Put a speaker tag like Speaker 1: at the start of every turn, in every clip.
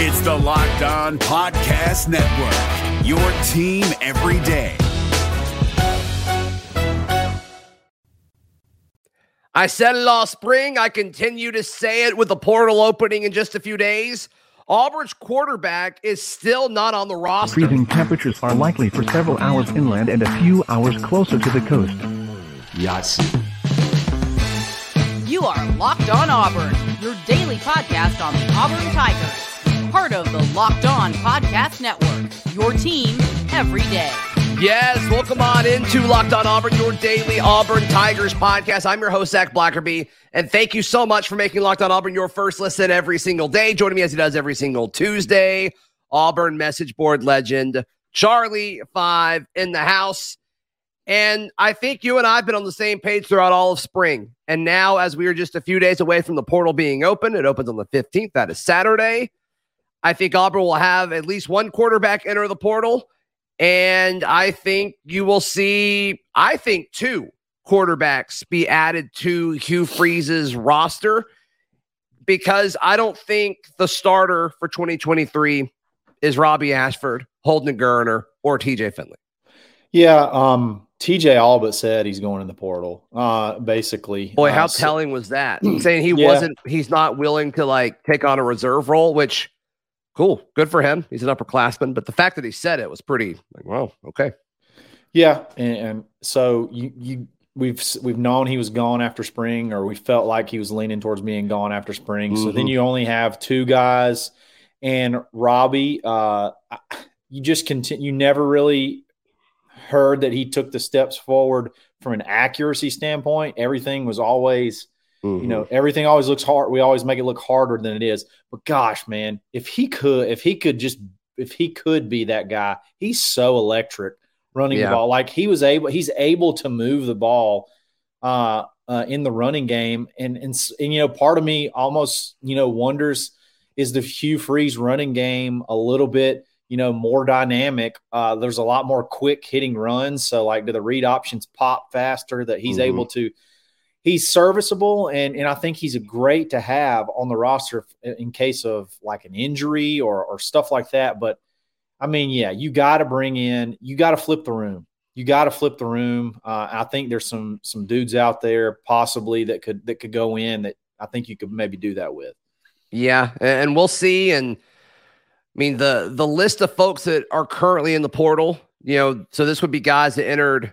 Speaker 1: It's the Locked On Podcast Network, your team every day.
Speaker 2: I said it all spring. I continue to say it with the portal opening in just a few days. Auburn's quarterback is still not on the roster.
Speaker 3: Freezing temperatures are likely for several hours inland and a few hours closer to the coast.
Speaker 4: Yes.
Speaker 5: You are Locked On Auburn, your daily podcast on the Auburn Tigers. Part of the Locked On Podcast Network, your team every day.
Speaker 2: Yes, welcome on into Locked On Auburn, your daily Auburn Tigers podcast. I'm your host, Zac Blackerby, and thank you so much for making Locked On Auburn your first listen every single day. Joining me as he does every single Tuesday, Auburn message board legend, Charlie Five in the house. And I think you and I have been on the same page throughout all of spring. And now, as we are just a few days away from the portal being open, it opens on the 15th. That is Saturday. I think Auburn will have at least one quarterback enter the portal. And I think you will see, I think, two quarterbacks be added to Hugh Freeze's roster because I don't think the starter for 2023 is Robby Ashford, Holden Geriner, or TJ Finley.
Speaker 6: Yeah, um, TJ all but said he's going in the portal. Uh, basically,
Speaker 2: boy, how
Speaker 6: uh,
Speaker 2: telling was that? Saying he
Speaker 6: Yeah.
Speaker 2: wasn't, he's not willing to like take on a reserve role, which cool, good for him. He's an upperclassman, but the fact that he said it was pretty like, well, okay.
Speaker 6: Yeah, and, and so you you we've we've known he was gone after spring, or we felt like he was leaning towards being gone after spring. So then
Speaker 2: Mhm.
Speaker 6: you only have two guys, and Robby. Uh, you just continue. You never really heard that he took the steps forward from an accuracy standpoint. Everything was always you know everything always looks hard we always make it look harder than it is. But gosh man if he could if he could just if he could be that guy he's so electric running
Speaker 2: Yeah.
Speaker 6: the ball. Like he was able he's able to move the ball uh, uh in the running game. And, and and you know part of me almost you know wonders is the Hugh Freeze running game a little bit you know more dynamic? Uh there's a lot more quick hitting runs. So like do the read options pop faster that he's
Speaker 2: Mhm.
Speaker 6: able to he's serviceable and and I think he's a great to have on the roster in case of like an injury or or stuff like that. But I mean, yeah, you got to bring in, you got to flip the room. You got to flip the room. Uh, I think there's some some dudes out there possibly that could that could go in that I think you could maybe do that with.
Speaker 2: Yeah, and we'll see. And I mean the the list of folks that are currently in the portal, you know, so this would be guys that entered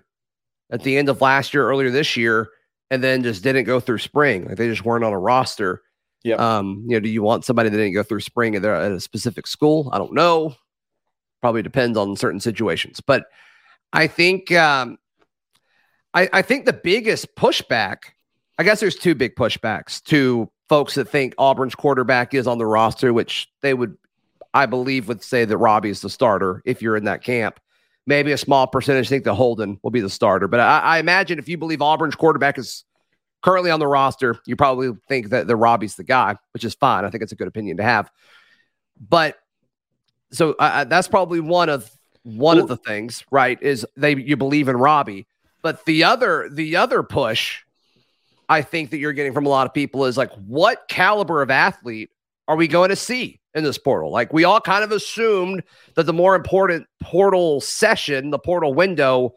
Speaker 2: at the end of last year, earlier this year, and then just didn't go through spring. Like they just weren't on a roster.
Speaker 6: Yeah.
Speaker 2: Um, you know, do you want somebody that didn't go through spring at, their, at a specific school? I don't know. Probably depends on certain situations. But I think um I, I think the biggest pushback, I guess there's two big pushbacks to folks that think Auburn's quarterback is on the roster, which they would, I believe, would say that Robby is the starter if you're in that camp. Maybe a small percentage think that Holden will be the starter. But I, I imagine if you believe Auburn's quarterback is currently on the roster, you probably think that the Robby's the guy, which is fine. I think it's a good opinion to have. But so uh, that's probably one of one of the things, right? Is they you believe in Robby, but the other the other push, I think that you're getting from a lot of people is like, what caliber of athlete are we going to see in this portal? Like we all kind of assumed that the more important portal session, the portal window,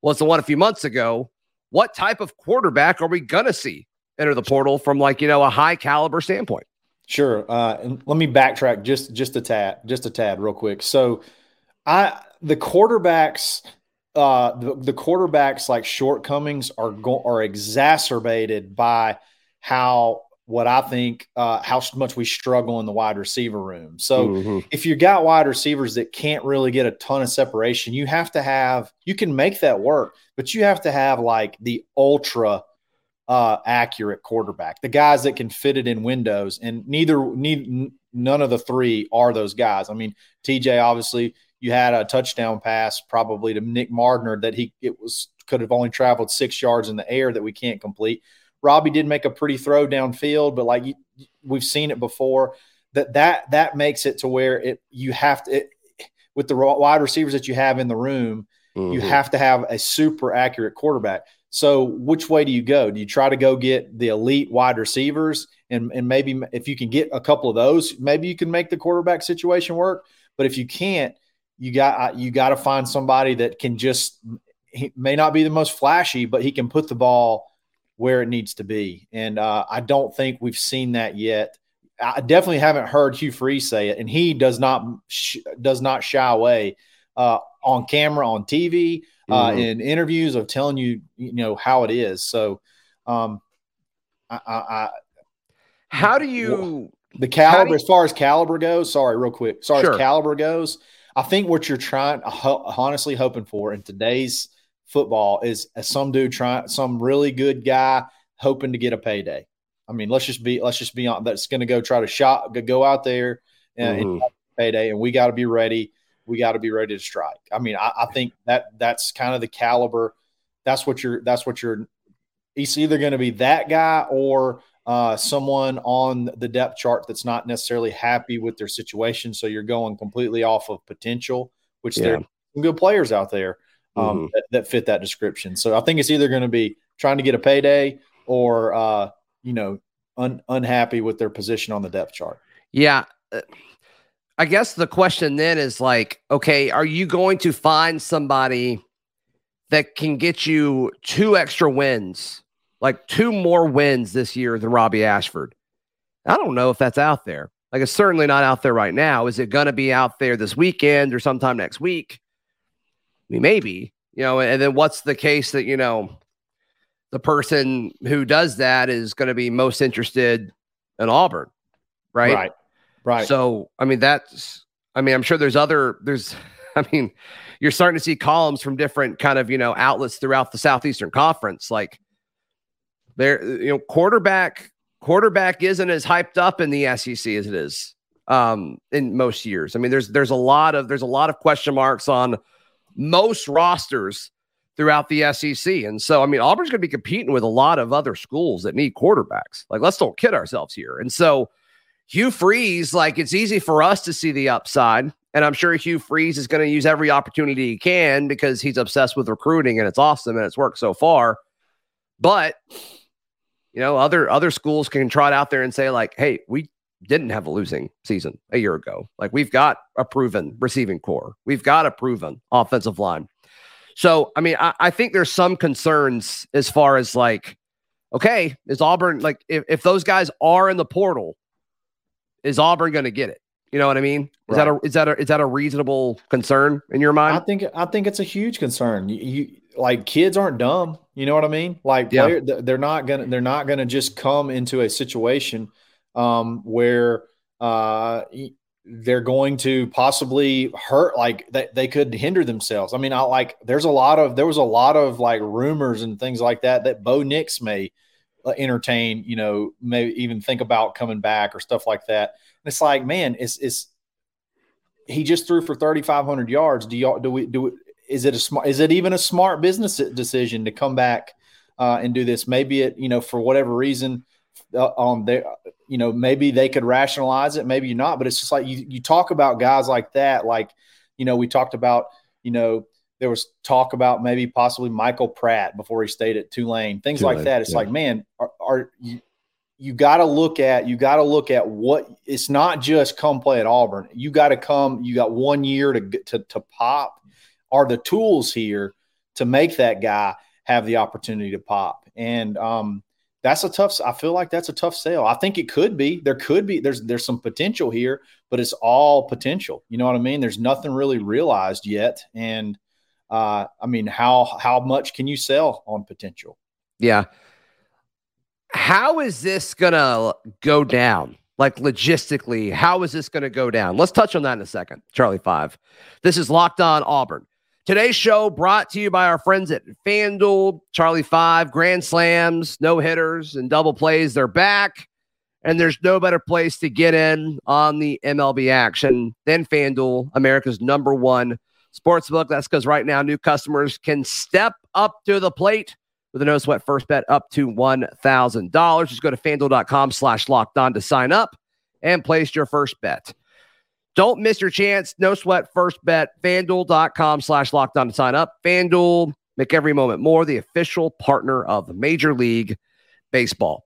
Speaker 2: was the one a few months ago. What type of quarterback are we gonna see enter the portal from like you know a high caliber standpoint?
Speaker 6: Sure. Uh, and let me backtrack just just a tad, just a tad, real quick. So, I the quarterbacks, uh, the, the quarterbacks like shortcomings are go- are exacerbated by how what I think uh, how much we struggle in the wide receiver room. So,
Speaker 2: Mhm.
Speaker 6: if you got wide receivers that can't really get a ton of separation, you have to have you can make that work, but you have to have like the ultra uh, accurate quarterback, the guys that can fit it in windows, and neither neither none of the three are those guys. I mean, TJ obviously you had a touchdown pass probably to Nick Mardner that he it was could have only traveled six yards in the air that we can't complete. Robby did make a pretty throw downfield, but like you, we've seen it before. That that that makes it to where it you have to it, with the wide receivers that you have in the room, you
Speaker 2: Mhm.
Speaker 6: have to have a super accurate quarterback. So which way do you go? Do you try to go get the elite wide receivers and and maybe if you can get a couple of those, maybe you can make the quarterback situation work. But if you can't, you got you got to find somebody that can just he may not be the most flashy, but he can put the ball where it needs to be. And uh, I don't think we've seen that yet. I definitely haven't heard Hugh Freeze say it, and he does not sh- does not shy away uh, on camera, on TV, uh, mm-hmm. in interviews of telling you you know how it is. So, um, I, I, I
Speaker 2: how do you
Speaker 6: the caliber you, as far as caliber goes? Sorry, real quick. Sorry, sure. as caliber goes, I think what you're trying, honestly, hoping for in today's football is some dude trying, some really good guy hoping to get a payday. I mean, let's just be let's just be on. That's going to go try to shop go out there and, mm-hmm. and payday, and we got to be ready. We got to be ready to strike. I mean, I, I, think that that's kind of the caliber. That's what you're. That's what you're. It's either going to be that guy or uh, someone on the depth chart that's not necessarily happy with their situation. So you're going completely off of potential, which yeah. there are some good players out there um, mm-hmm. that, that, fit that description. So I think it's either going to be trying to get a payday or uh, you know, un- unhappy with their position on the depth chart.
Speaker 2: Yeah. Uh, I guess the question then is like, okay, are you going to find somebody that can get you two extra wins, like two more wins this year than Robby Ashford? I don't know if that's out there. Like, it's certainly not out there right now. Is it going to be out there this weekend or sometime next week? I mean, maybe, you know, and then what's the case that, you know, the person who does that is going to be most interested in Auburn, right?
Speaker 6: Right. Right.
Speaker 2: So, I mean, that's, I mean, I'm sure there's other, there's, I mean, you're starting to see columns from different kind of, you know, outlets throughout the Southeastern Conference. Like, there, you know, quarterback, quarterback isn't as hyped up in the SEC as it is um, in most years. I mean, there's, there's a lot of, there's a lot of question marks on most rosters throughout the SEC. And so, I mean, Auburn's going to be competing with a lot of other schools that need quarterbacks. Like, let's don't kid ourselves here. And so, Hugh Freeze, like, it's easy for us to see the upside. And I'm sure Hugh Freeze is going to use every opportunity he can because he's obsessed with recruiting and it's awesome and it's worked so far. But, you know, other other schools can trot out there and say, like, hey, we didn't have a losing season a year ago. Like, we've got a proven receiving core, we've got a proven offensive line so, I mean, I, I think there's some concerns as far as like, okay, is Auburn like if, if those guys are in the portal, is Auburn going to get it? You know what I mean? Is right. that a is that a is that a reasonable concern in your mind?
Speaker 6: I think I think it's a huge concern. You, you like kids aren't dumb. You know what I mean? Like yeah. player, they're not gonna they're not gonna just come into a situation um, where uh, they're going to possibly hurt like they, they could hinder themselves. I mean i like there's a lot of there was a lot of like rumors and things like that that bo nix may uh, entertain you know maybe even think about coming back or stuff like that. And it's like man it's it's he just threw for 3500 yards. Do y'all do we do we, is it a smart is it even a smart business decision to come back uh, and do this? Maybe it you know for whatever reason uh, um, they, you know, maybe they could rationalize it, maybe you're not. But it's just like you, you talk about guys like that. Like, you know, we talked about, you know, there was talk about maybe possibly Michael Pratt before he stayed at Tulane, things Tulane, like that. It's yeah. like, man, are, are you, you got to look at you got to look at what it's not just come play at Auburn. You got to come. You got one year to to to pop. Are the tools here to make that guy have the opportunity to pop? And um, that's a tough. I feel like that's a tough sale. I think it could be. There could be. There's there's some potential here, but it's all potential. You know what I mean? There's nothing really realized yet, and uh, I mean, how how much can you sell on potential?
Speaker 2: Yeah. How is this gonna go down? Like logistically, how is this gonna go down? Let's touch on that in a second. Charlie Five. This is Locked On Auburn. Today's show brought to you by our friends at FanDuel, Charlie Five, Grand Slams, no hitters, and double plays. They're back, and there's no better place to get in on the MLB action than FanDuel, America's number one sportsbook. That's because right now new customers can step up to the plate with a no sweat first bet up to $1,000. Just go to fanduel.com slash locked on to sign up and place your first bet. Don't miss your chance. No sweat first bet. FanDuel.com slash locked on to sign up. FanDuel, Make every moment more the official partner of Major League Baseball.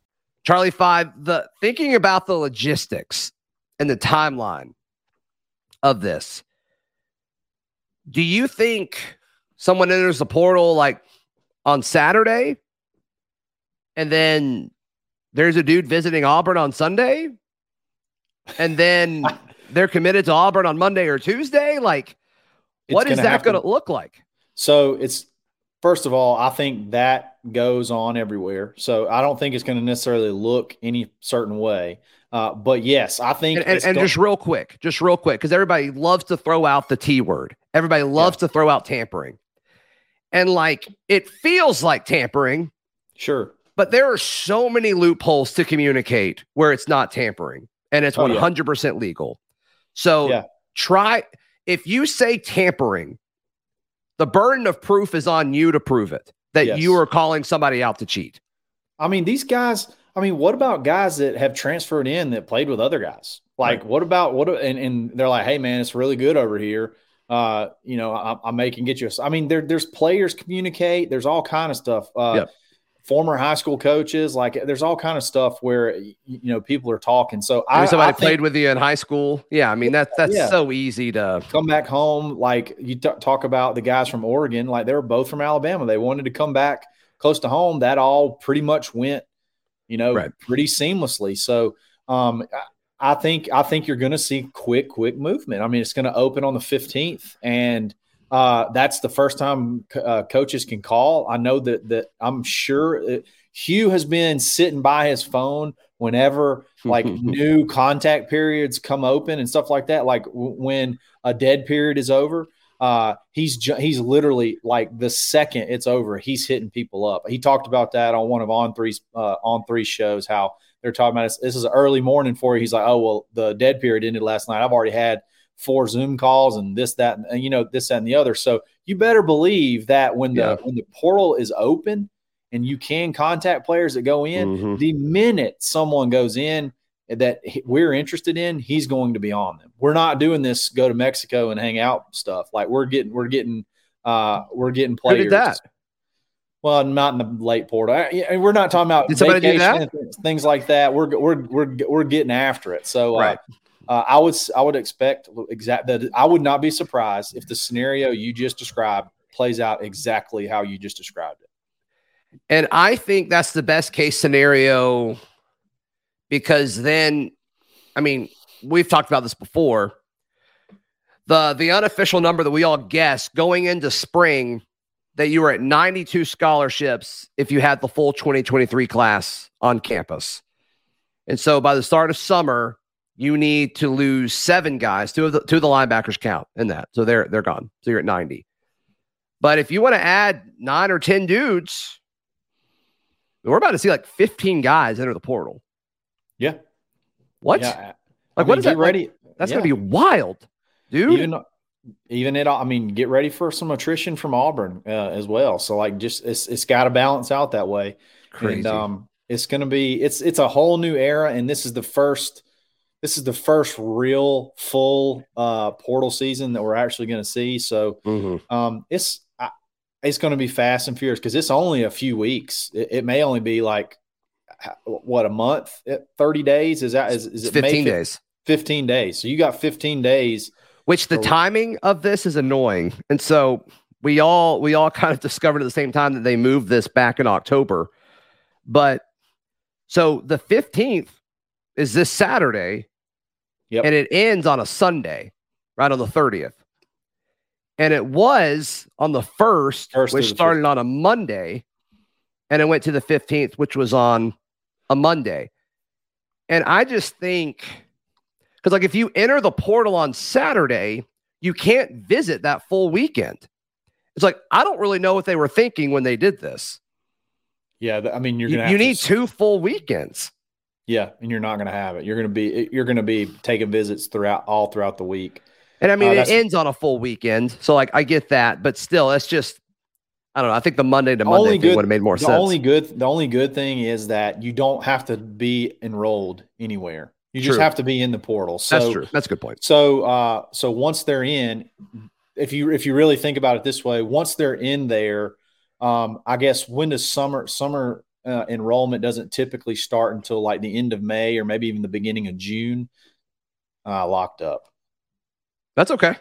Speaker 2: Charlie Five, the thinking about the logistics and the timeline of this. Do you think someone enters the portal like on Saturday and then there's a dude visiting Auburn on Sunday and then they're committed to Auburn on Monday or Tuesday? Like,
Speaker 6: It's
Speaker 2: what is
Speaker 6: gonna
Speaker 2: that going
Speaker 6: to
Speaker 2: look like?
Speaker 6: So it's first of all, I think that goes on everywhere. So I don't think it's going to necessarily look any certain way. Uh, but yes, I think
Speaker 2: And, and, and just real quick, just real quick, because everybody loves to throw out the T word. Everybody loves to throw out tampering. And like it feels like tampering,
Speaker 6: sure.
Speaker 2: but there are so many loopholes to communicate where it's not tampering and it's
Speaker 6: Oh,
Speaker 2: 100% legal. So
Speaker 6: Yeah.
Speaker 2: try, if you say tampering, the burden of proof is on you to prove it that
Speaker 6: Yes.
Speaker 2: you are calling somebody out to cheat.
Speaker 6: I mean, these guys. I mean, what about guys that have transferred in that played with other guys? Like, what about what? And, and they're like, hey, man, it's really good over here. Uh, you know, I, I may can get you. a-" I mean, there, there's players communicate. There's all kind of stuff. Uh,
Speaker 2: Yep.
Speaker 6: Former high school coaches, like, there's all kind of stuff where you know people are talking. So I,
Speaker 2: somebody
Speaker 6: I think-
Speaker 2: played with you in high school. Yeah. I mean, that's, that's
Speaker 6: Yeah.
Speaker 2: so easy to,
Speaker 6: come back home. Like you t- talk about the guys from Oregon, like they were both from Alabama. They wanted to come back close to home. That all pretty much went, you know,
Speaker 2: Right.
Speaker 6: pretty seamlessly. So um, I I think I think you're going to see quick, quick movement. I mean, it's going to open on the 15th, and uh, that's the first time uh, coaches can call. I know that that I'm sure uh, Hugh has been sitting by his phone whenever like new contact periods come open and stuff like that. Like w- when a dead period is over, uh, he's ju- he's literally like the second it's over, he's hitting people up. He talked about that on one of on three's uh, on three shows. How they're talking about this, this is early morning for you. He's like, oh well, the dead period ended last night. I've already had four Zoom calls and this that and, you know this that and the other. So you better believe that when the
Speaker 2: Yeah.
Speaker 6: when the portal is open and you can contact players that go in,
Speaker 2: Mhm.
Speaker 6: the minute someone goes in that we're interested in, he's going to be on them. We're not doing this go to Mexico and hang out stuff. Like we're getting we're getting uh we're getting
Speaker 2: Who
Speaker 6: players.
Speaker 2: did that?
Speaker 6: Well, not in the late portal. I- We're not talking about
Speaker 2: Did somebody do
Speaker 6: vacation
Speaker 2: that?
Speaker 6: things like that. We're we're we're we're getting after it. So, uh,
Speaker 2: Right.
Speaker 6: uh, Uh, I would I would expect exact that I would not be surprised if the scenario you just described plays out exactly how you just described it.
Speaker 2: And I think that's the best case scenario because then, I mean, we've talked about this before. The the unofficial number that we all guess going into spring that you were at 92 scholarships if you had the full 2023 class on campus. And so by the start of summer, you need to lose seven guys. Two of the two of the linebackers count in that. So they're they're gone. So you're at 90. But if you want to add nine or 10 dudes, we're about to see like 15 guys enter the portal.
Speaker 6: Yeah.
Speaker 2: What?
Speaker 6: Yeah.
Speaker 2: like,
Speaker 6: I
Speaker 2: what
Speaker 6: mean,
Speaker 2: is
Speaker 6: get
Speaker 2: that? like-
Speaker 6: ready?
Speaker 2: that's
Speaker 6: yeah.
Speaker 2: going to be wild, dude.
Speaker 6: even even it i mean get ready for some attrition from auburn uh, as well so like just it's, it's got to balance out that way
Speaker 2: Crazy.
Speaker 6: and um it's gonna be it's it's a whole new era and this is the first this is the first real full uh portal season that we're actually gonna see so
Speaker 2: Mhm.
Speaker 6: um it's I, it's gonna be fast and furious because it's only a few weeks it, it may only be like what a month Eh, 30 days is that is, is it
Speaker 2: 15
Speaker 6: fif-
Speaker 2: days.
Speaker 6: 15 days so you got 15 days
Speaker 2: Which the
Speaker 6: So-
Speaker 2: timing of this is annoying. And so we all we all kind of discovered at the same time that they moved this back in October. But so the 15th is this Saturday.
Speaker 6: Yep.
Speaker 2: And it ends on a Sunday, right on the 30th. And it was on the first,
Speaker 6: First
Speaker 2: which started on a Monday, and it went to the 15th, which was on a Monday. And I just think because like if you enter the portal on Saturday, you can't visit that full weekend. It's like I don't really know what they were thinking when they did this.
Speaker 6: Yeah, I mean, you're
Speaker 2: You,
Speaker 6: gonna.
Speaker 2: you
Speaker 6: have to
Speaker 2: need
Speaker 6: s-
Speaker 2: two full weekends.
Speaker 6: Yeah, and you're not gonna have it. You're gonna be. You're gonna be taking visits throughout all throughout the week.
Speaker 2: And I mean,
Speaker 6: Uh,
Speaker 2: it ends on a full weekend. So, like, I get that. But still, it's just, I don't know. I think the Monday to Monday thing
Speaker 6: good-
Speaker 2: would have made more
Speaker 6: the
Speaker 2: sense.
Speaker 6: only good. The only good thing is that you don't have to be enrolled anywhere. You just
Speaker 2: True.
Speaker 6: have to be in the portal. So,
Speaker 2: That's true. That's a good point.
Speaker 6: So, uh, so once they're in, if you if you really think about it this way, once they're in there, um, I guess when does summer summer uh, enrollment doesn't typically start until like the end of May or maybe even the beginning of June. Uh, locked up.
Speaker 2: That's okay.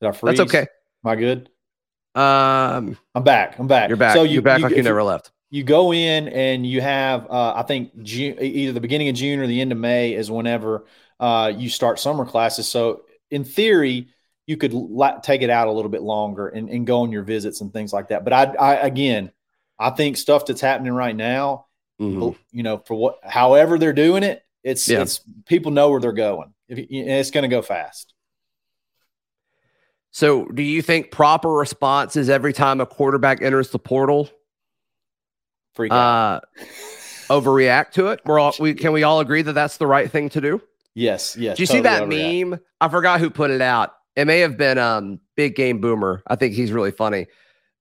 Speaker 6: Did I freeze?
Speaker 2: That's okay.
Speaker 6: Am I good?
Speaker 2: Um,
Speaker 6: I'm back. I'm back.
Speaker 2: you're back.
Speaker 6: So
Speaker 2: you're back like you
Speaker 6: if
Speaker 2: never left.
Speaker 6: you go in and you have uh, i think June, either the beginning of june or the end of may is whenever uh, you start summer classes so in theory you could la- take it out a little bit longer and, and go on your visits and things like that but I, I again i think stuff that's happening right now
Speaker 2: Mhm.
Speaker 6: you know for what however they're doing it it's
Speaker 2: Yeah.
Speaker 6: it's people know where they're going if, it's going to go fast
Speaker 2: So, do you think proper response is every time a quarterback enters the portal,
Speaker 6: freak out.
Speaker 2: uh, overreact to it? We're all we can we all agree that that's the right thing to do?
Speaker 6: yes yes
Speaker 2: Do you see that
Speaker 6: overreact.
Speaker 2: meme? I forgot who put it out. It may have been um Big Game Boomer. I think he's really funny.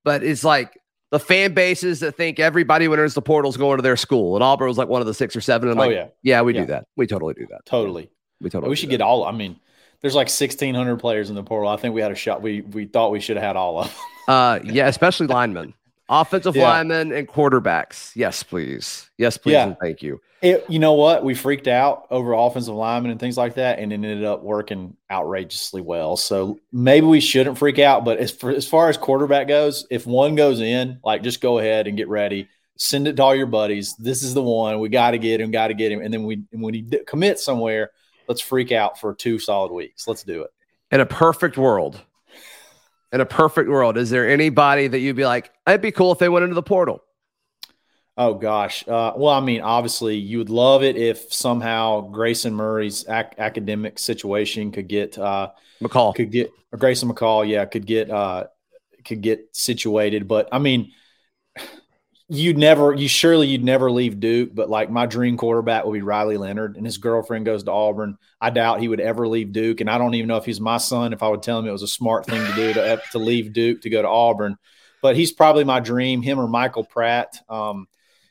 Speaker 2: But it's like the fan bases that think everybody who enters the portal is going to their school. And Auburn was like one of the six or seven. And
Speaker 6: oh
Speaker 2: like,
Speaker 6: yeah
Speaker 2: yeah, we
Speaker 6: Yeah.
Speaker 2: do that. We totally do that.
Speaker 6: totally
Speaker 2: We totally
Speaker 6: we should get all. I mean, there's like 1,600 players in the portal. I think we had a shot. We we thought we should have had all of them.
Speaker 2: uh yeah, especially linemen. Offensive
Speaker 6: Yeah.
Speaker 2: linemen and quarterbacks. Yes, please. Yes, please,
Speaker 6: Yeah.
Speaker 2: and thank you.
Speaker 6: It, you know what? We freaked out over offensive linemen and things like that, and it ended up working outrageously well. So maybe we shouldn't freak out. But as for, as far as quarterback goes, if one goes in, like just go ahead and get ready. Send it to all your buddies. This is the one we got to get him. Got to get him. And then we when he d- commits somewhere, let's freak out for two solid weeks. Let's do it.
Speaker 2: In a perfect world, in a perfect world, is there anybody that you'd be like, it'd be cool if they went into the portal?
Speaker 6: Oh gosh. Uh, well, I mean, obviously, you would love it if somehow Grayson Murray's ac- academic situation could get uh,
Speaker 2: McCall.
Speaker 6: could get or Grayson McCall, yeah, could get uh, could get situated. But I mean, you never, you surely you'd never leave Duke. But like my dream quarterback would be Riley Leonard, and his girlfriend goes to Auburn. I doubt he would ever leave Duke, and I don't even know if he's my son. If I would tell him it was a smart thing to do to to leave Duke to go to Auburn, but he's probably my dream. Him or Michael Pratt. Um,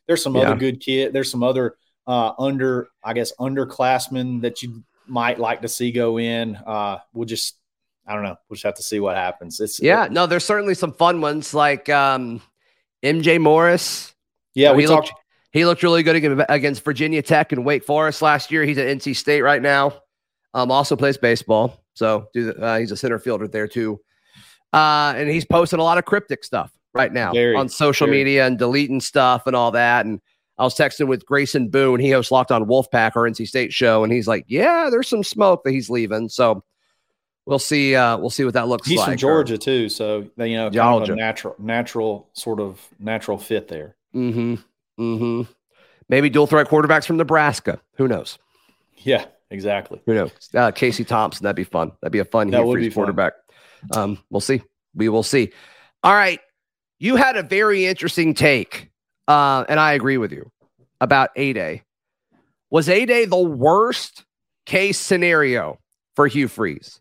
Speaker 6: there's some
Speaker 2: Yeah.
Speaker 6: other good kid. There's some other uh, under, I guess, underclassmen that you might like to see go in. Uh, we'll just, I don't know. We'll just have to see what happens. It's
Speaker 2: Yeah, no, there's certainly some fun ones like um, MJ Morris.
Speaker 6: yeah.
Speaker 2: he
Speaker 6: We
Speaker 2: looked,
Speaker 6: talked.
Speaker 2: he looked really good against Virginia Tech and Wake Forest last year. He's at NC State right now. Um, also plays baseball, so do the, uh, he's a center fielder there too. Uh, and he's posting a lot of cryptic stuff right now
Speaker 6: Very,
Speaker 2: on social
Speaker 6: very.
Speaker 2: media and deleting stuff and all that. And I was texting with Grayson Boone. He hosts Locked On Wolfpack, our NC State show, and he's like, "Yeah, there's some smoke that he's leaving." So we'll see. Uh, we'll see what that looks
Speaker 6: He's
Speaker 2: like.
Speaker 6: He's from Georgia too, so they, you know, kind of a natural, natural sort of natural fit there.
Speaker 2: Mm-hmm. Mm-hmm. Maybe dual threat quarterbacks from Nebraska. Who knows?
Speaker 6: Yeah, exactly.
Speaker 2: Who knows? Uh, Casey Thompson. That'd be fun. That'd be a fun
Speaker 6: That
Speaker 2: Hugh
Speaker 6: would
Speaker 2: Freeze
Speaker 6: be fun.
Speaker 2: quarterback. Um, we'll see. We will see. All right. You had a very interesting take, uh, and I agree with you about A Day. Was A Day the worst case scenario for Hugh Freeze?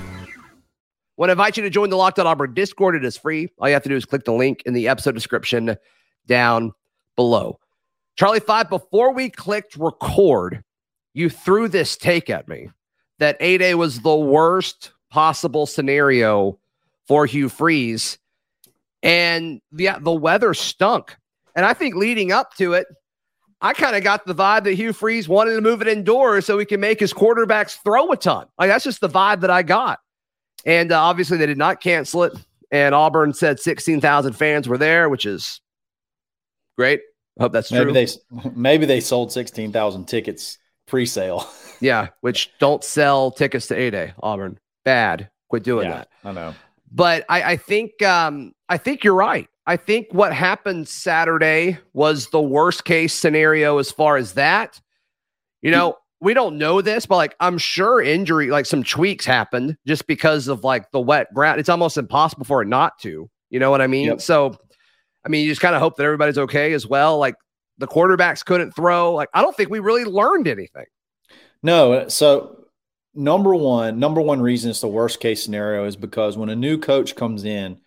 Speaker 2: Want to invite you to join the Locked On Auburn Discord. It is free. All you have to do is click the link in the episode description down below. Charlie Five, before we clicked record, you threw this take at me that A Day was the worst possible scenario for Hugh Freeze. And the, the weather stunk. And I think leading up to it, I kind of got the vibe that Hugh Freeze wanted to move it indoors so he can make his quarterbacks throw a ton. Like that's just the vibe that I got. And uh, obviously, they did not cancel it. And Auburn said 16,000 fans were there, which is Great. I hope that's
Speaker 6: maybe
Speaker 2: true.
Speaker 6: they maybe they sold sixteen thousand tickets pre-sale.
Speaker 2: yeah, which don't sell tickets to A Day, Auburn. Bad. Quit doing
Speaker 6: Yeah,
Speaker 2: that.
Speaker 6: I know.
Speaker 2: But I, I think um, I think you're right. I think what happened Saturday was the worst case scenario as far as that. You know, we don't know this, but like I'm sure injury, like some tweaks happened just because of like the wet ground. It's almost impossible for it not to. You know what I mean?
Speaker 6: Yep.
Speaker 2: So, I mean, you just kind of hope that everybody's okay as well. Like the quarterbacks couldn't throw. Like I don't think we really learned anything.
Speaker 6: No, uh, so number one, number one reason it's the worst case scenario is because when a new coach comes in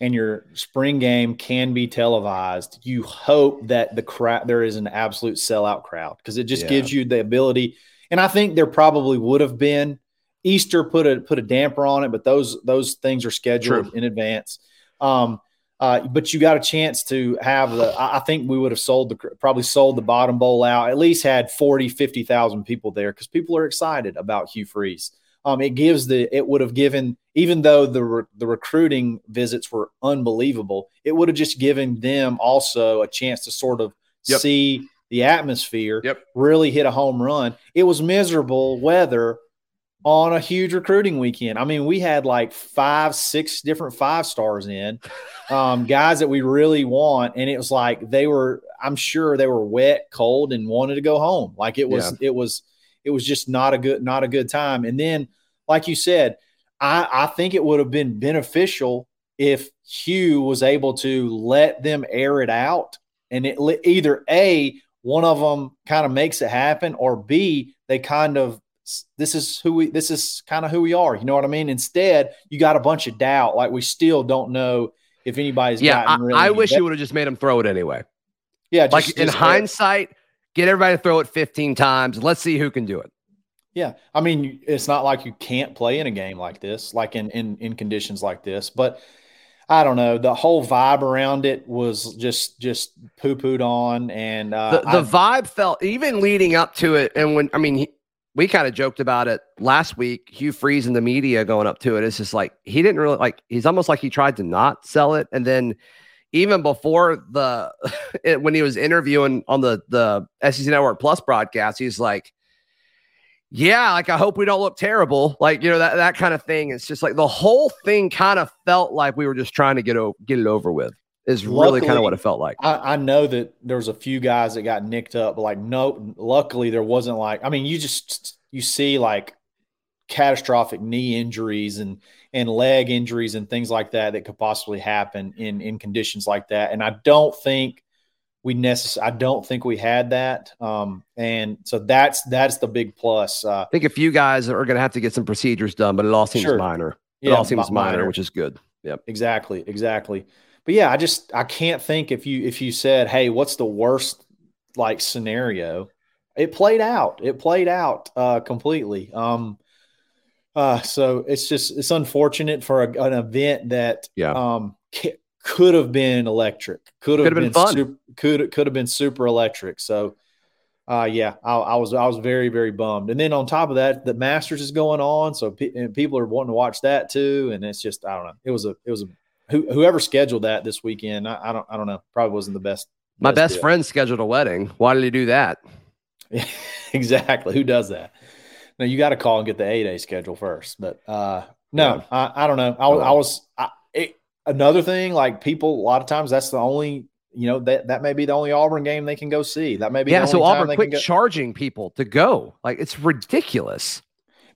Speaker 6: and your spring game can be televised, you hope that the crowd there is an absolute sellout crowd because it just
Speaker 2: Yeah.
Speaker 6: gives you the ability. And I think there probably would have been. Easter put a put a damper on it, but those those things are scheduled
Speaker 2: True.
Speaker 6: in advance. Um, uh, but you got a chance to have the. I think we would have sold the probably sold the bottom bowl out. At least had 40, 50,000 people there because people are excited about Hugh Freeze. Um, it gives the it would have given even though the re, the recruiting visits were unbelievable, it would have just given them also a chance to sort of
Speaker 2: Yep.
Speaker 6: see the atmosphere.
Speaker 2: Yep.
Speaker 6: Really hit a home run. It was miserable weather on a huge recruiting weekend. I mean, we had like five, six different five stars in, um, guys that we really want, and it was like they were. I'm sure they were wet, cold, and wanted to go home. Like it was, it was, it was just not a good, not a good time. And then, like you said, I, I think it would have been beneficial if Hugh was able to let them air it out, and it either a one of them kind of makes it happen, or b they kind of this is who we this is kind of who we are. You know what I mean? Instead, you got a bunch of doubt. Like we still don't know if anybody's
Speaker 2: Yeah, I,
Speaker 6: gotten really
Speaker 2: I wish you would have just made them throw it anyway.
Speaker 6: yeah,
Speaker 2: like
Speaker 6: just-
Speaker 2: in
Speaker 6: just-
Speaker 2: hindsight, get everybody to throw it 15 times. Let's see who can do it.
Speaker 6: Yeah, I mean, it's not like you can't play in a game like this, like in in in conditions like this. But I don't know, the whole vibe around it was just just poo pooed on, and uh,
Speaker 2: the, the vibe felt even leading up to it. And when I mean, he, we kind of joked about it last week. Hugh Freeze and the media going up to it. It's just like he didn't really like. He's almost like he tried to not sell it, and then even before the it, when he was interviewing on the the SEC Network Plus broadcast, he's like. Yeah, like I hope we don't look terrible, like you know that that kind of thing. It's just like the whole thing kind of felt like we were just trying to get o- get it over with. Is really kind of what it felt like.
Speaker 6: I, I know that there was a few guys that got nicked up, but like no, luckily there wasn't like I mean, you just you see like catastrophic knee injuries and and leg injuries and things like that that could possibly happen in in conditions like that. And I don't think we necess- I don't think we had that. Um, and so that's that's the big plus. Uh,
Speaker 2: I think a few guys are going to have to get some procedures done, but it all seems
Speaker 6: Sure.
Speaker 2: minor. It
Speaker 6: yeah,
Speaker 2: all seems
Speaker 6: mi-
Speaker 2: minor, which is good. Yep.
Speaker 6: exactly exactly but yeah i just i can't think if you if you said hey what's the worst like scenario it played out it played out uh completely um uh so it's just it's unfortunate for a, an event that
Speaker 2: Yeah.
Speaker 6: um ca- could have been electric could have been,
Speaker 2: been fun.
Speaker 6: super, could could have been super electric so uh, yeah, I, I was I was very very bummed, and then on top of that, the Masters is going on, so pe- and people are wanting to watch that too, and it's just I don't know. It was a it was a who, whoever scheduled that this weekend. I, I don't I don't know. Probably wasn't the best.
Speaker 2: My best
Speaker 6: deal.
Speaker 2: friend scheduled a wedding. Why did he do that?
Speaker 6: exactly. Who does that? No, you got to call and get the A day schedule first. But uh, no,
Speaker 2: Yeah.
Speaker 6: I, I don't know. I, was- I was I, it, another thing. Like people, a lot of times that's the only you know that that may be the only Auburn game they can go see. That may be
Speaker 2: yeah,
Speaker 6: The
Speaker 2: so Auburn quit
Speaker 6: go-
Speaker 2: charging people to go. Like it's ridiculous.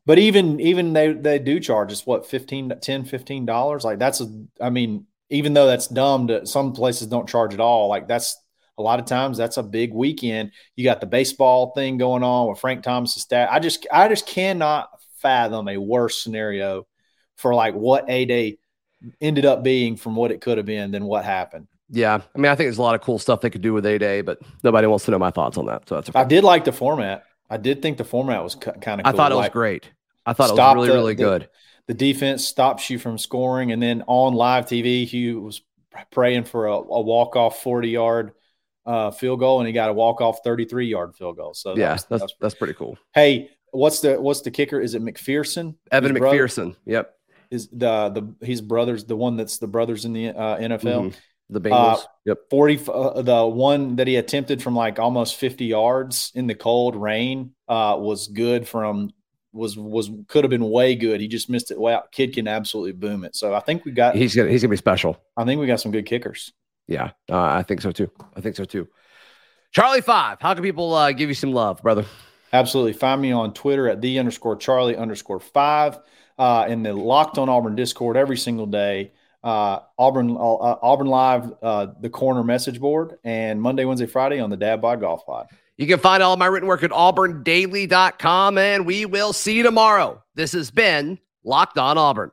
Speaker 6: But even even they they do charge us what 15 10 15 dollars like that's a I mean even though that's dumb to some places don't charge at all like that's a lot of times that's a big weekend you got the baseball thing going on with Frank Thomas's stat I just I just cannot fathom a worse scenario for like what a day ended up being from what it could have been than what happened
Speaker 2: Yeah, I mean, I think there's a lot of cool stuff they could do with A Day, but nobody wants to know my thoughts on that. So that's okay.
Speaker 6: I did like the format I did think the format was kind of
Speaker 2: I thought it was great. I thought it was really,
Speaker 6: the-
Speaker 2: really
Speaker 6: the-
Speaker 2: good.
Speaker 6: the defense stops you from scoring, and then on live TV, Hugh was praying for a, a walk off forty yard uh, field goal, and he got a walk off thirty three yard field goal. So that
Speaker 2: Yeah,
Speaker 6: was-
Speaker 2: that's
Speaker 6: that's-
Speaker 2: that's pretty cool.
Speaker 6: hey, what's the what's the kicker? Is it McPherson?
Speaker 2: Evan
Speaker 6: His brother-
Speaker 2: McPherson. Yep.
Speaker 6: is the the his brothers the one that's the brothers in the uh, NFL.
Speaker 2: Mhm. The Bengals. yep.
Speaker 6: 40 uh, the one that he attempted from like almost 50 yards in the cold rain uh, was good from was was could have been way good. He just missed it. Wow, kid can absolutely boom it. So I think we got
Speaker 2: He's gonna he's gonna be special.
Speaker 6: I think we got some good kickers.
Speaker 2: Yeah, uh, I think so too. I think so too. Charlie Five, how can people uh, give you some love, brother?
Speaker 6: Absolutely. Find me on Twitter at the underscore Charlie underscore five uh, in the Locked on Auburn Discord every single day. Uh, Auburn uh, Auburn Live, uh, the corner message board, and Monday, Wednesday, Friday on the Dad Bod Golf Pod.
Speaker 2: You can find all my written work at auburndaily.com, and we will see you tomorrow. This has been Locked on Auburn.